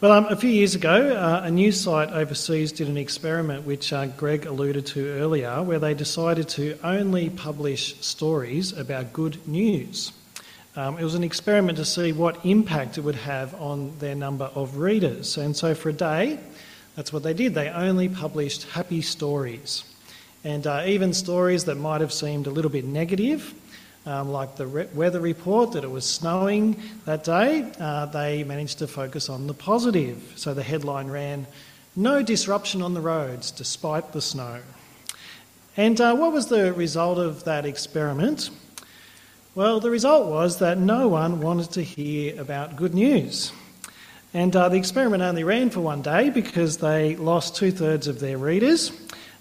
Well, um, a few years ago, uh, a news site overseas did an experiment which uh, Greg alluded to earlier, where they decided to only publish stories about good news. Um, it was an experiment to see what impact it would have on their number of readers. And so for a day, that's what they did. They only published happy stories. And uh, even stories that might have seemed a little bit negative, um, like the re- weather report that it was snowing that day, uh, they managed to focus on the positive. So the headline ran, No disruption on the roads despite the snow. And uh, what was the result of that experiment? Well, the result was that no one wanted to hear about good news. And uh, the experiment only ran for one day because they lost two thirds of their readers.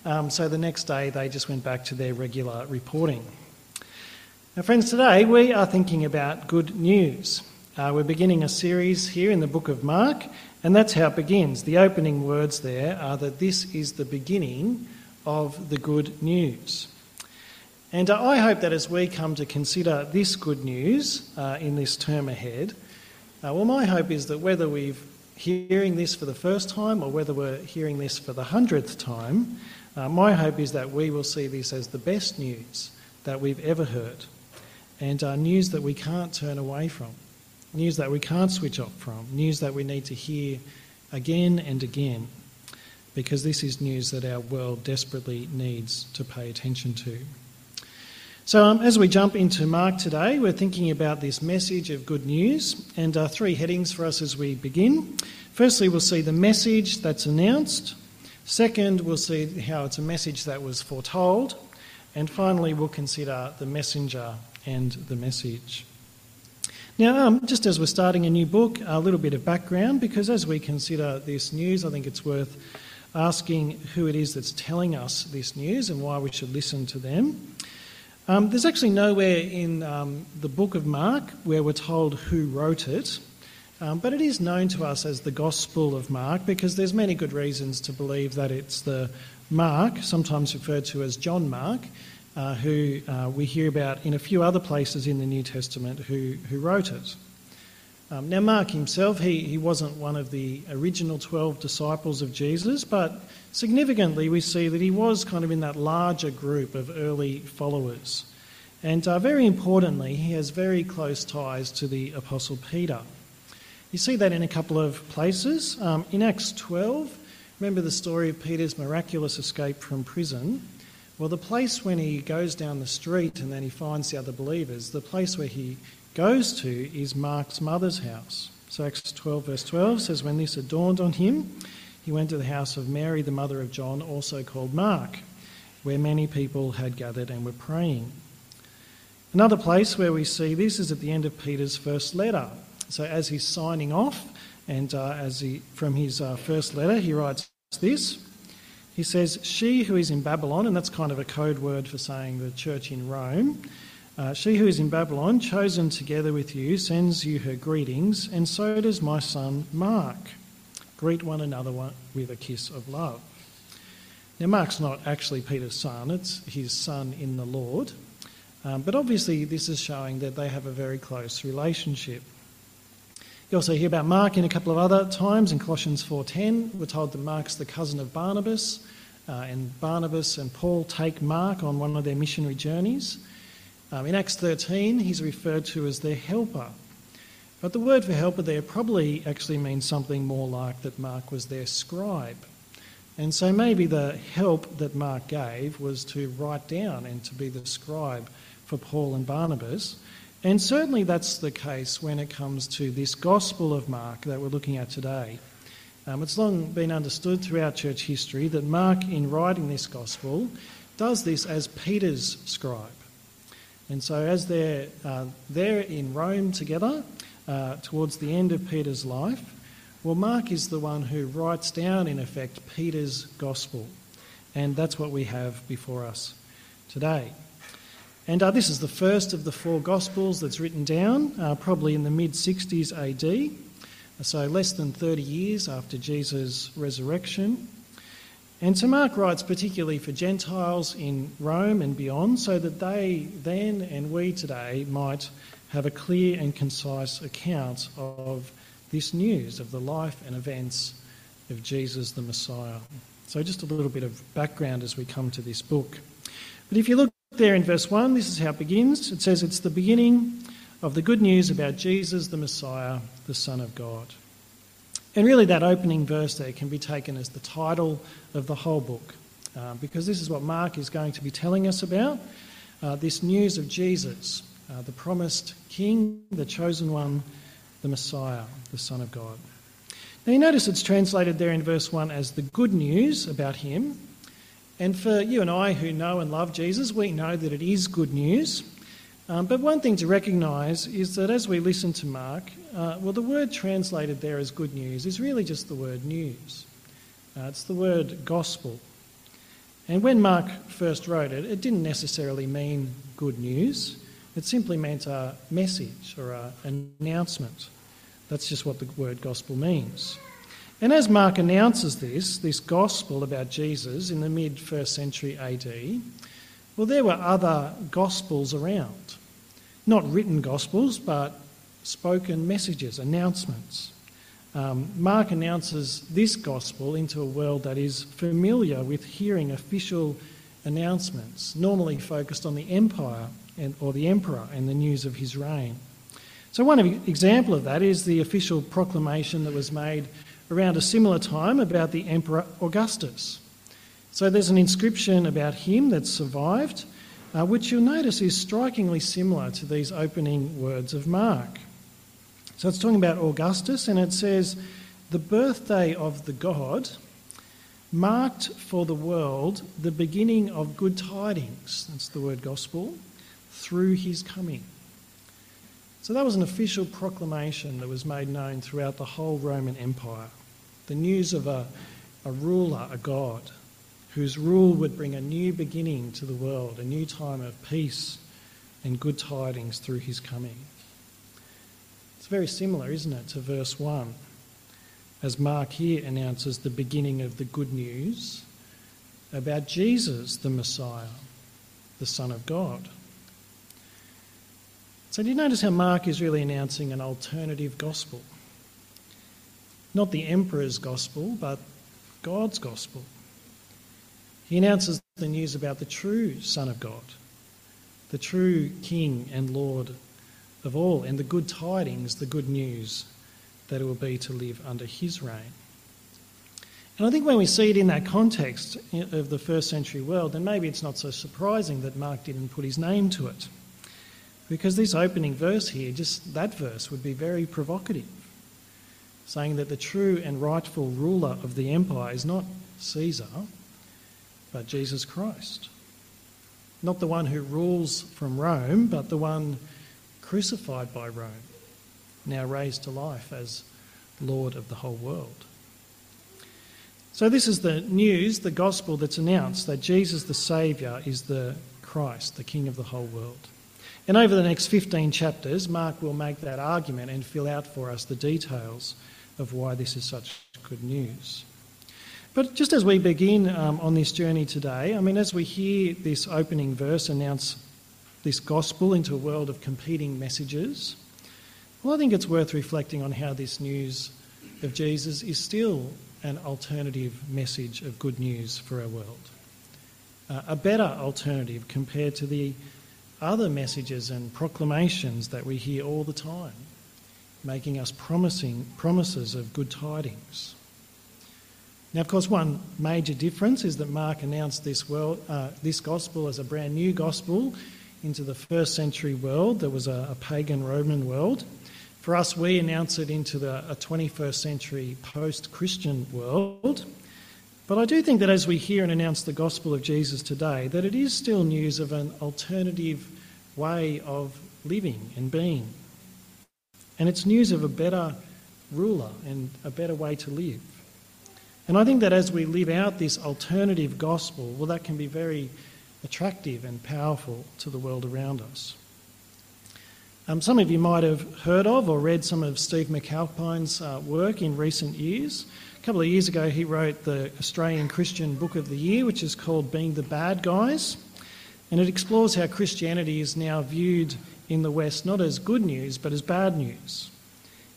Um, so the next day they just went back to their regular reporting. Now, friends, today we are thinking about good news. Uh, we're beginning a series here in the book of Mark, and that's how it begins. The opening words there are that this is the beginning of the good news. And uh, I hope that as we come to consider this good news uh, in this term ahead, uh, well, my hope is that whether we're hearing this for the first time or whether we're hearing this for the hundredth time, uh, my hope is that we will see this as the best news that we've ever heard and uh, news that we can't turn away from, news that we can't switch off from, news that we need to hear again and again, because this is news that our world desperately needs to pay attention to. So, um, as we jump into Mark today, we're thinking about this message of good news, and uh, three headings for us as we begin. Firstly, we'll see the message that's announced. Second, we'll see how it's a message that was foretold. And finally, we'll consider the messenger and the message. Now, um, just as we're starting a new book, a little bit of background, because as we consider this news, I think it's worth asking who it is that's telling us this news and why we should listen to them. Um, there's actually nowhere in um, the book of Mark where we're told who wrote it, um, but it is known to us as the Gospel of Mark because there's many good reasons to believe that it's the Mark, sometimes referred to as John Mark, uh, who uh, we hear about in a few other places in the New Testament who, who wrote it. Um, now, Mark himself, he, he wasn't one of the original 12 disciples of Jesus, but significantly, we see that he was kind of in that larger group of early followers. And uh, very importantly, he has very close ties to the Apostle Peter. You see that in a couple of places. Um, in Acts 12, remember the story of Peter's miraculous escape from prison. Well, the place when he goes down the street and then he finds the other believers, the place where he goes to is Mark's mother's house. So Acts 12, verse 12 says, When this had dawned on him, he went to the house of Mary, the mother of John, also called Mark, where many people had gathered and were praying. Another place where we see this is at the end of Peter's first letter. So as he's signing off, and uh, as he from his uh, first letter, he writes this. He says, She who is in Babylon, and that's kind of a code word for saying the church in Rome, uh, she who is in Babylon, chosen together with you, sends you her greetings, and so does my son Mark. Greet one another with a kiss of love. Now, Mark's not actually Peter's son, it's his son in the Lord. Um, but obviously, this is showing that they have a very close relationship. You also hear about Mark in a couple of other times. In Colossians 4.10, we're told that Mark's the cousin of Barnabas, uh, and Barnabas and Paul take Mark on one of their missionary journeys. Um, in Acts 13, he's referred to as their helper. But the word for helper there probably actually means something more like that Mark was their scribe. And so maybe the help that Mark gave was to write down and to be the scribe for Paul and Barnabas. And certainly that's the case when it comes to this Gospel of Mark that we're looking at today. Um, it's long been understood throughout church history that Mark, in writing this Gospel, does this as Peter's scribe. And so, as they're uh, in Rome together uh, towards the end of Peter's life, well, Mark is the one who writes down, in effect, Peter's Gospel. And that's what we have before us today. And uh, this is the first of the four Gospels that's written down, uh, probably in the mid 60s AD, so less than 30 years after Jesus' resurrection. And so Mark writes particularly for Gentiles in Rome and beyond, so that they then and we today might have a clear and concise account of this news of the life and events of Jesus the Messiah. So, just a little bit of background as we come to this book. But if you look there in verse 1, this is how it begins. It says, It's the beginning of the good news about Jesus the Messiah, the Son of God. And really, that opening verse there can be taken as the title of the whole book, uh, because this is what Mark is going to be telling us about uh, this news of Jesus, uh, the promised King, the chosen one, the Messiah, the Son of God. Now, you notice it's translated there in verse 1 as the good news about him. And for you and I who know and love Jesus, we know that it is good news. Um, but one thing to recognise is that as we listen to Mark, uh, well, the word translated there as good news is really just the word news. Uh, it's the word gospel. And when Mark first wrote it, it didn't necessarily mean good news. It simply meant a message or an announcement. That's just what the word gospel means. And as Mark announces this, this gospel about Jesus in the mid first century AD, well, there were other gospels around. Not written gospels, but spoken messages, announcements. Um, Mark announces this gospel into a world that is familiar with hearing official announcements, normally focused on the empire and, or the emperor and the news of his reign. So, one example of that is the official proclamation that was made around a similar time about the Emperor Augustus. So, there's an inscription about him that's survived, uh, which you'll notice is strikingly similar to these opening words of Mark. So it's talking about Augustus, and it says, The birthday of the God marked for the world the beginning of good tidings, that's the word gospel, through his coming. So that was an official proclamation that was made known throughout the whole Roman Empire. The news of a, a ruler, a God, whose rule would bring a new beginning to the world, a new time of peace and good tidings through his coming. It's very similar, isn't it, to verse 1, as Mark here announces the beginning of the good news about Jesus, the Messiah, the Son of God. So, do you notice how Mark is really announcing an alternative gospel? Not the emperor's gospel, but God's gospel. He announces the news about the true Son of God, the true King and Lord of all, and the good tidings, the good news that it will be to live under his reign. And I think when we see it in that context of the first century world, then maybe it's not so surprising that Mark didn't put his name to it. Because this opening verse here, just that verse, would be very provocative, saying that the true and rightful ruler of the empire is not Caesar, but Jesus Christ. Not the one who rules from Rome, but the one crucified by Rome, now raised to life as Lord of the whole world. So, this is the news, the gospel that's announced that Jesus the Saviour is the Christ, the King of the whole world. And over the next 15 chapters, Mark will make that argument and fill out for us the details of why this is such good news. But just as we begin um, on this journey today, I mean, as we hear this opening verse announce this gospel into a world of competing messages, well, I think it's worth reflecting on how this news of Jesus is still an alternative message of good news for our world. Uh, a better alternative compared to the other messages and proclamations that we hear all the time, making us promising promises of good tidings. Now, of course, one major difference is that Mark announced this, world, uh, this gospel as a brand new gospel into the first century world that was a, a pagan Roman world. For us, we announce it into the, a 21st century post Christian world. But I do think that as we hear and announce the gospel of Jesus today, that it is still news of an alternative way of living and being. And it's news of a better ruler and a better way to live. And I think that as we live out this alternative gospel, well, that can be very attractive and powerful to the world around us. Um, some of you might have heard of or read some of Steve McAlpine's uh, work in recent years. A couple of years ago, he wrote the Australian Christian Book of the Year, which is called Being the Bad Guys. And it explores how Christianity is now viewed in the West not as good news, but as bad news.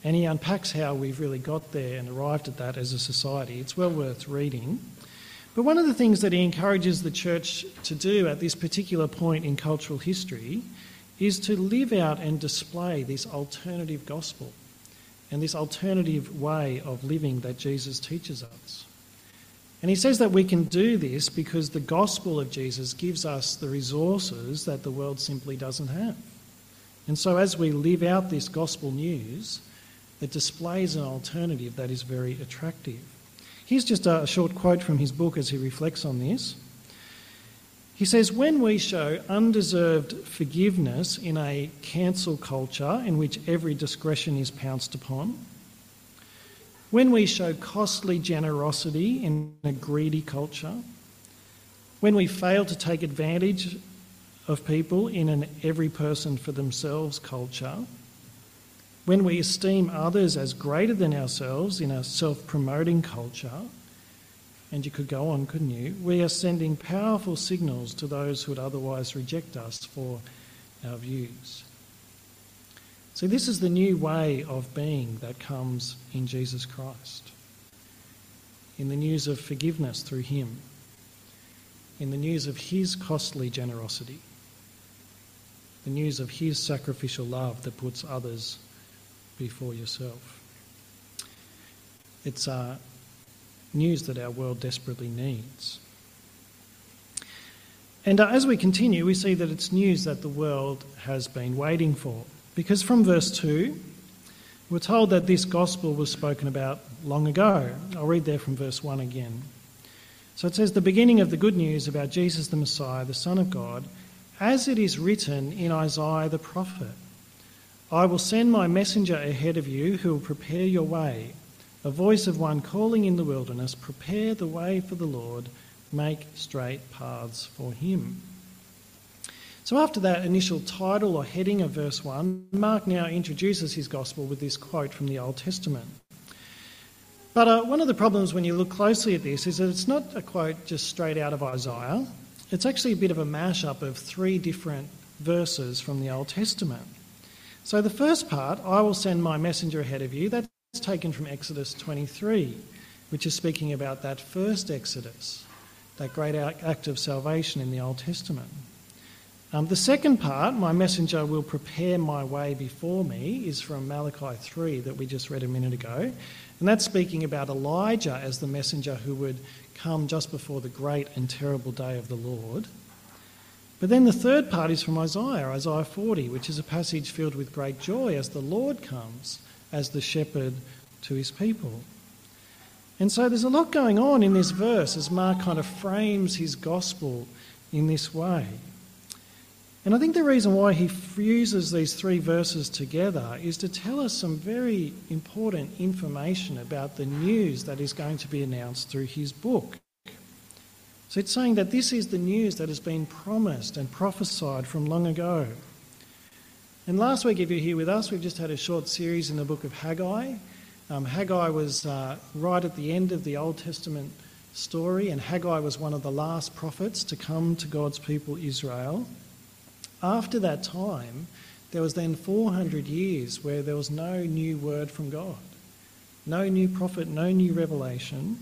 And he unpacks how we've really got there and arrived at that as a society. It's well worth reading. But one of the things that he encourages the church to do at this particular point in cultural history is to live out and display this alternative gospel and this alternative way of living that Jesus teaches us. And he says that we can do this because the gospel of Jesus gives us the resources that the world simply doesn't have. And so, as we live out this gospel news, it displays an alternative that is very attractive. Here's just a short quote from his book as he reflects on this. He says, When we show undeserved forgiveness in a cancel culture in which every discretion is pounced upon, when we show costly generosity in a greedy culture, when we fail to take advantage of people in an every person for themselves culture, when we esteem others as greater than ourselves in a self promoting culture, and you could go on, couldn't you? We are sending powerful signals to those who would otherwise reject us for our views. See, this is the new way of being that comes in Jesus Christ. In the news of forgiveness through Him, in the news of His costly generosity, the news of His sacrificial love that puts others before yourself. It's uh, news that our world desperately needs. And uh, as we continue, we see that it's news that the world has been waiting for. Because from verse 2, we're told that this gospel was spoken about long ago. I'll read there from verse 1 again. So it says, The beginning of the good news about Jesus the Messiah, the Son of God, as it is written in Isaiah the prophet I will send my messenger ahead of you who will prepare your way, a voice of one calling in the wilderness, Prepare the way for the Lord, make straight paths for him. So, after that initial title or heading of verse 1, Mark now introduces his gospel with this quote from the Old Testament. But uh, one of the problems when you look closely at this is that it's not a quote just straight out of Isaiah, it's actually a bit of a mashup of three different verses from the Old Testament. So, the first part, I will send my messenger ahead of you, that's taken from Exodus 23, which is speaking about that first Exodus, that great act of salvation in the Old Testament. Um, the second part, my messenger will prepare my way before me, is from Malachi 3 that we just read a minute ago. And that's speaking about Elijah as the messenger who would come just before the great and terrible day of the Lord. But then the third part is from Isaiah, Isaiah 40, which is a passage filled with great joy as the Lord comes as the shepherd to his people. And so there's a lot going on in this verse as Mark kind of frames his gospel in this way. And I think the reason why he fuses these three verses together is to tell us some very important information about the news that is going to be announced through his book. So it's saying that this is the news that has been promised and prophesied from long ago. And last week, if you're here with us, we've just had a short series in the book of Haggai. Um, Haggai was uh, right at the end of the Old Testament story, and Haggai was one of the last prophets to come to God's people, Israel. After that time, there was then 400 years where there was no new word from God, no new prophet, no new revelation,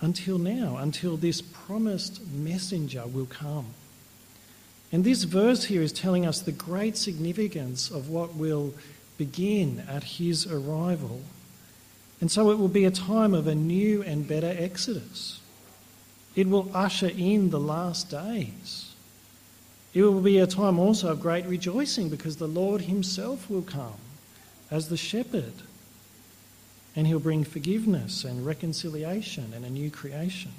until now, until this promised messenger will come. And this verse here is telling us the great significance of what will begin at his arrival. And so it will be a time of a new and better exodus. It will usher in the last days. It will be a time also of great rejoicing because the Lord Himself will come as the shepherd and He'll bring forgiveness and reconciliation and a new creation.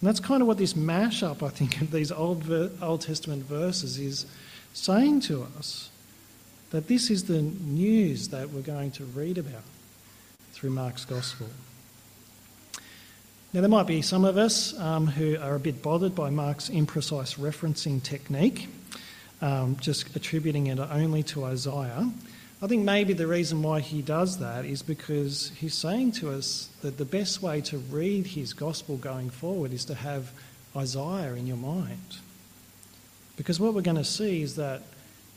And that's kind of what this mashup, I think, of these Old, Old Testament verses is saying to us that this is the news that we're going to read about through Mark's Gospel. Now, there might be some of us um, who are a bit bothered by Mark's imprecise referencing technique, um, just attributing it only to Isaiah. I think maybe the reason why he does that is because he's saying to us that the best way to read his gospel going forward is to have Isaiah in your mind. Because what we're going to see is that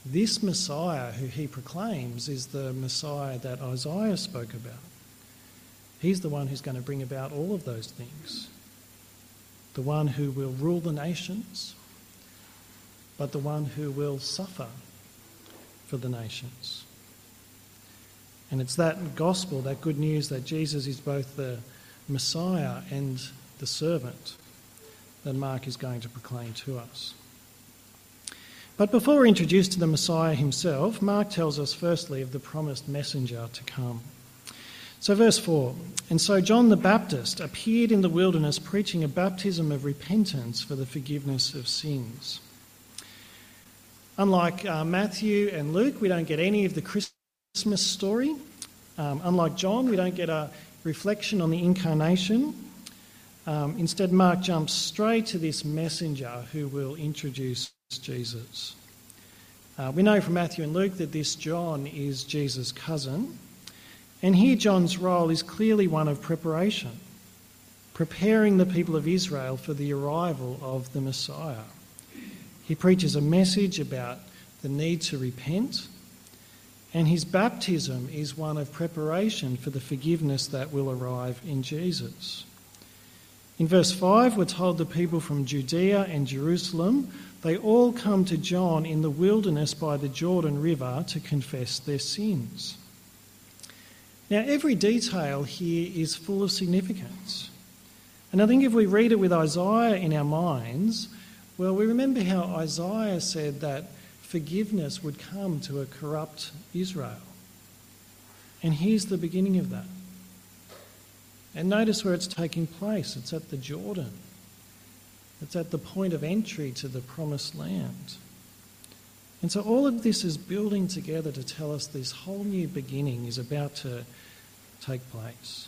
this Messiah who he proclaims is the Messiah that Isaiah spoke about. He's the one who's going to bring about all of those things. The one who will rule the nations, but the one who will suffer for the nations. And it's that gospel, that good news that Jesus is both the Messiah and the servant that Mark is going to proclaim to us. But before we're introduced to the Messiah himself, Mark tells us firstly of the promised messenger to come. So, verse 4 And so John the Baptist appeared in the wilderness preaching a baptism of repentance for the forgiveness of sins. Unlike uh, Matthew and Luke, we don't get any of the Christmas story. Um, unlike John, we don't get a reflection on the incarnation. Um, instead, Mark jumps straight to this messenger who will introduce Jesus. Uh, we know from Matthew and Luke that this John is Jesus' cousin. And here, John's role is clearly one of preparation, preparing the people of Israel for the arrival of the Messiah. He preaches a message about the need to repent, and his baptism is one of preparation for the forgiveness that will arrive in Jesus. In verse 5, we're told the people from Judea and Jerusalem they all come to John in the wilderness by the Jordan River to confess their sins. Now, every detail here is full of significance. And I think if we read it with Isaiah in our minds, well, we remember how Isaiah said that forgiveness would come to a corrupt Israel. And here's the beginning of that. And notice where it's taking place it's at the Jordan. It's at the point of entry to the promised land. And so all of this is building together to tell us this whole new beginning is about to take place.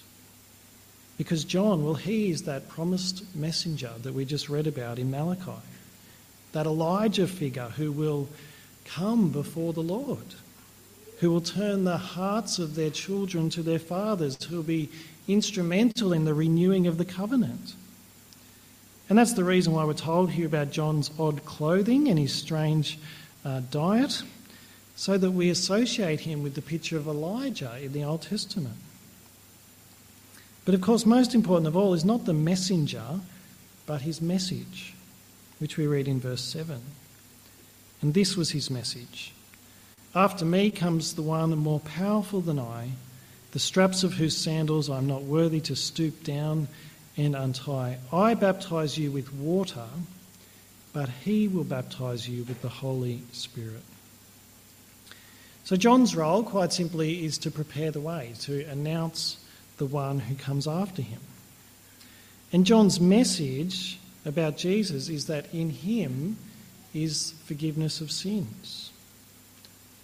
Because John, well, he is that promised messenger that we just read about in Malachi, that Elijah figure who will come before the Lord, who will turn the hearts of their children to their fathers, who will be instrumental in the renewing of the covenant. And that's the reason why we're told here about John's odd clothing and his strange uh, diet, so that we associate him with the picture of Elijah in the Old Testament. But of course, most important of all is not the messenger, but his message, which we read in verse 7. And this was his message After me comes the one more powerful than I, the straps of whose sandals I am not worthy to stoop down and untie. I baptize you with water, but he will baptize you with the Holy Spirit. So, John's role, quite simply, is to prepare the way, to announce the one who comes after him. And John's message about Jesus is that in him is forgiveness of sins.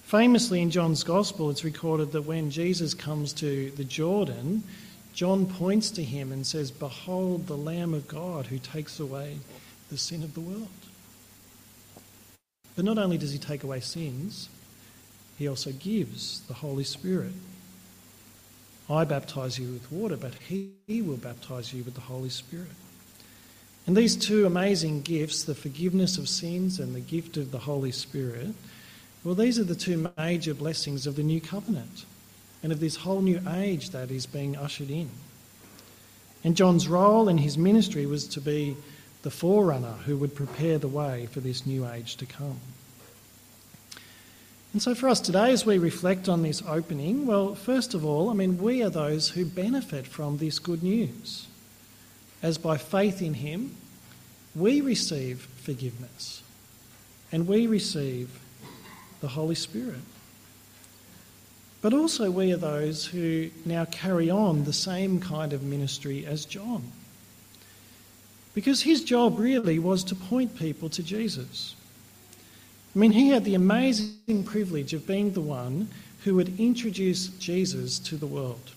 Famously, in John's Gospel, it's recorded that when Jesus comes to the Jordan, John points to him and says, Behold the Lamb of God who takes away the sin of the world. But not only does he take away sins, he also gives the Holy Spirit. I baptize you with water, but he will baptize you with the Holy Spirit. And these two amazing gifts, the forgiveness of sins and the gift of the Holy Spirit, well, these are the two major blessings of the new covenant and of this whole new age that is being ushered in. And John's role in his ministry was to be the forerunner who would prepare the way for this new age to come. And so, for us today, as we reflect on this opening, well, first of all, I mean, we are those who benefit from this good news. As by faith in Him, we receive forgiveness and we receive the Holy Spirit. But also, we are those who now carry on the same kind of ministry as John. Because his job really was to point people to Jesus. I mean, he had the amazing privilege of being the one who would introduce Jesus to the world.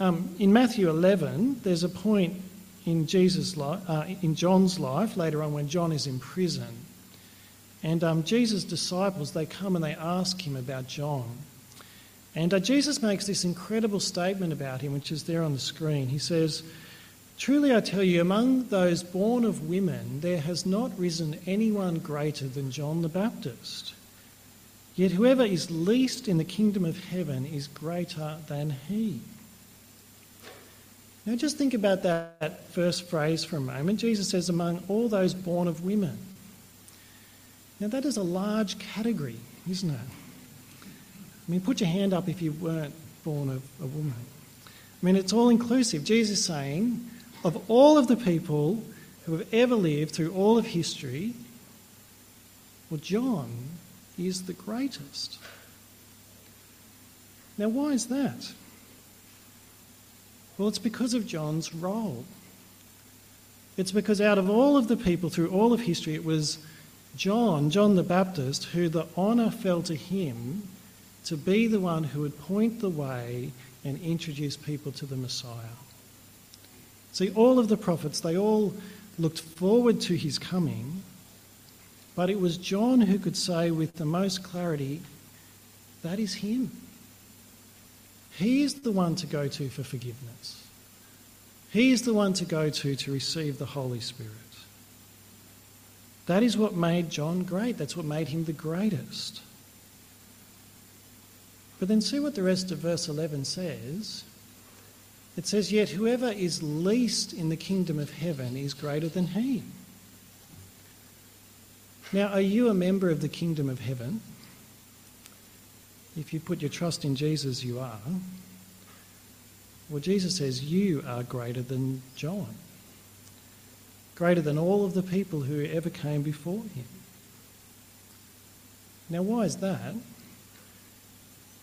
Um, in Matthew 11, there's a point in Jesus' li- uh, in John's life later on when John is in prison, and um, Jesus' disciples, they come and they ask him about John. And uh, Jesus makes this incredible statement about him, which is there on the screen. He says, Truly I tell you, among those born of women, there has not risen anyone greater than John the Baptist. Yet whoever is least in the kingdom of heaven is greater than he. Now just think about that first phrase for a moment. Jesus says, among all those born of women. Now that is a large category, isn't it? I mean, put your hand up if you weren't born of a woman. I mean, it's all inclusive. Jesus is saying, of all of the people who have ever lived through all of history, well, John is the greatest. Now, why is that? Well, it's because of John's role. It's because out of all of the people through all of history, it was John, John the Baptist, who the honour fell to him to be the one who would point the way and introduce people to the Messiah. See, all of the prophets, they all looked forward to his coming, but it was John who could say with the most clarity, that is him. He is the one to go to for forgiveness. He is the one to go to to receive the Holy Spirit. That is what made John great. That's what made him the greatest. But then see what the rest of verse 11 says. It says, Yet whoever is least in the kingdom of heaven is greater than he. Now, are you a member of the kingdom of heaven? If you put your trust in Jesus, you are. Well, Jesus says you are greater than John, greater than all of the people who ever came before him. Now, why is that?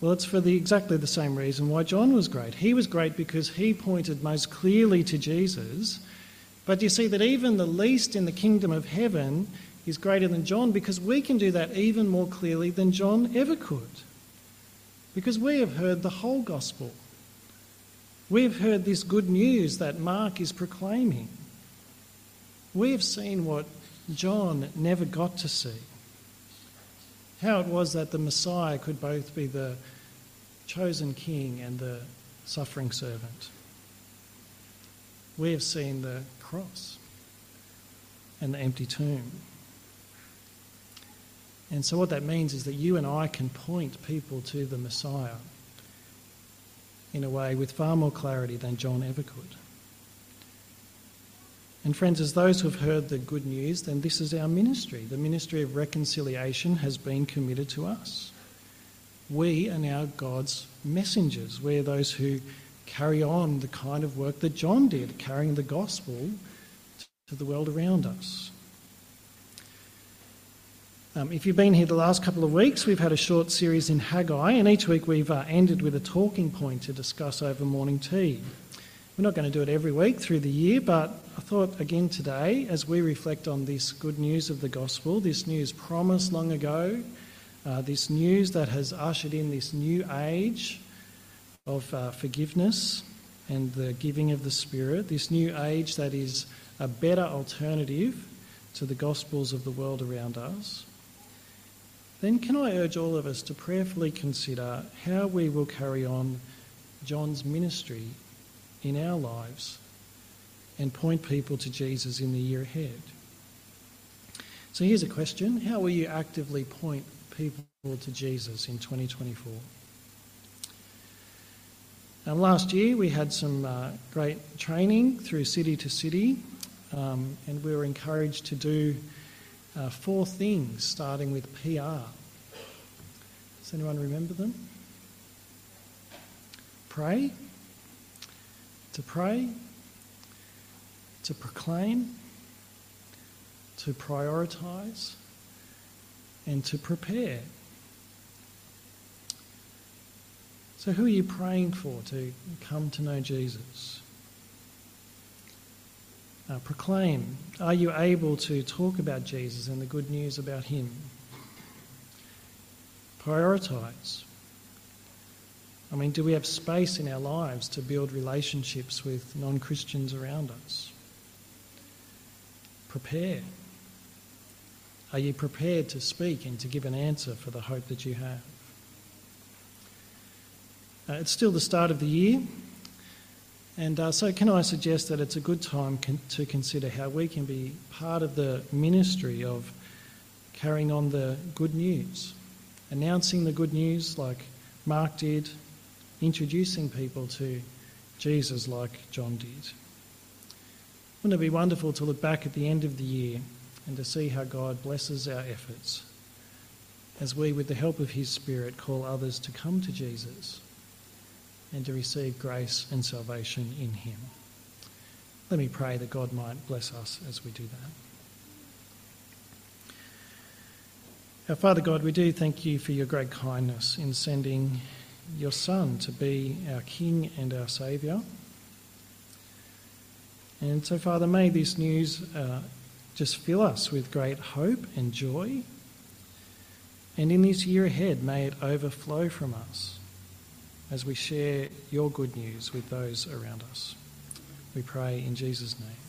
Well, it's for the, exactly the same reason why John was great. He was great because he pointed most clearly to Jesus. But you see that even the least in the kingdom of heaven is greater than John because we can do that even more clearly than John ever could. Because we have heard the whole gospel. We have heard this good news that Mark is proclaiming. We have seen what John never got to see. How it was that the Messiah could both be the chosen king and the suffering servant. We have seen the cross and the empty tomb. And so, what that means is that you and I can point people to the Messiah in a way with far more clarity than John ever could. And, friends, as those who have heard the good news, then this is our ministry. The ministry of reconciliation has been committed to us we are now God's messengers. We're those who carry on the kind of work that John did, carrying the gospel to the world around us. Um, if you've been here the last couple of weeks, we've had a short series in Haggai, and each week we've uh, ended with a talking point to discuss over morning tea. We're not going to do it every week through the year, but I thought again today, as we reflect on this good news of the gospel, this news promised long ago, uh, this news that has ushered in this new age of uh, forgiveness and the giving of the Spirit, this new age that is a better alternative to the gospels of the world around us, then can I urge all of us to prayerfully consider how we will carry on John's ministry in our lives and point people to Jesus in the year ahead? So here's a question How will you actively point people to Jesus in 2024. Now, last year we had some uh, great training through City to City, um, and we were encouraged to do uh, four things, starting with PR. Does anyone remember them? Pray, to pray, to proclaim, to prioritise, and to prepare. So, who are you praying for to come to know Jesus? Uh, proclaim. Are you able to talk about Jesus and the good news about him? Prioritise. I mean, do we have space in our lives to build relationships with non Christians around us? Prepare. Are you prepared to speak and to give an answer for the hope that you have? Uh, it's still the start of the year. And uh, so, can I suggest that it's a good time con- to consider how we can be part of the ministry of carrying on the good news, announcing the good news like Mark did, introducing people to Jesus like John did. Wouldn't it be wonderful to look back at the end of the year and to see how God blesses our efforts as we, with the help of His Spirit, call others to come to Jesus and to receive grace and salvation in Him? Let me pray that God might bless us as we do that. Our Father God, we do thank you for your great kindness in sending your Son to be our King and our Saviour. And so, Father, may this news uh, just fill us with great hope and joy. And in this year ahead, may it overflow from us as we share your good news with those around us. We pray in Jesus' name.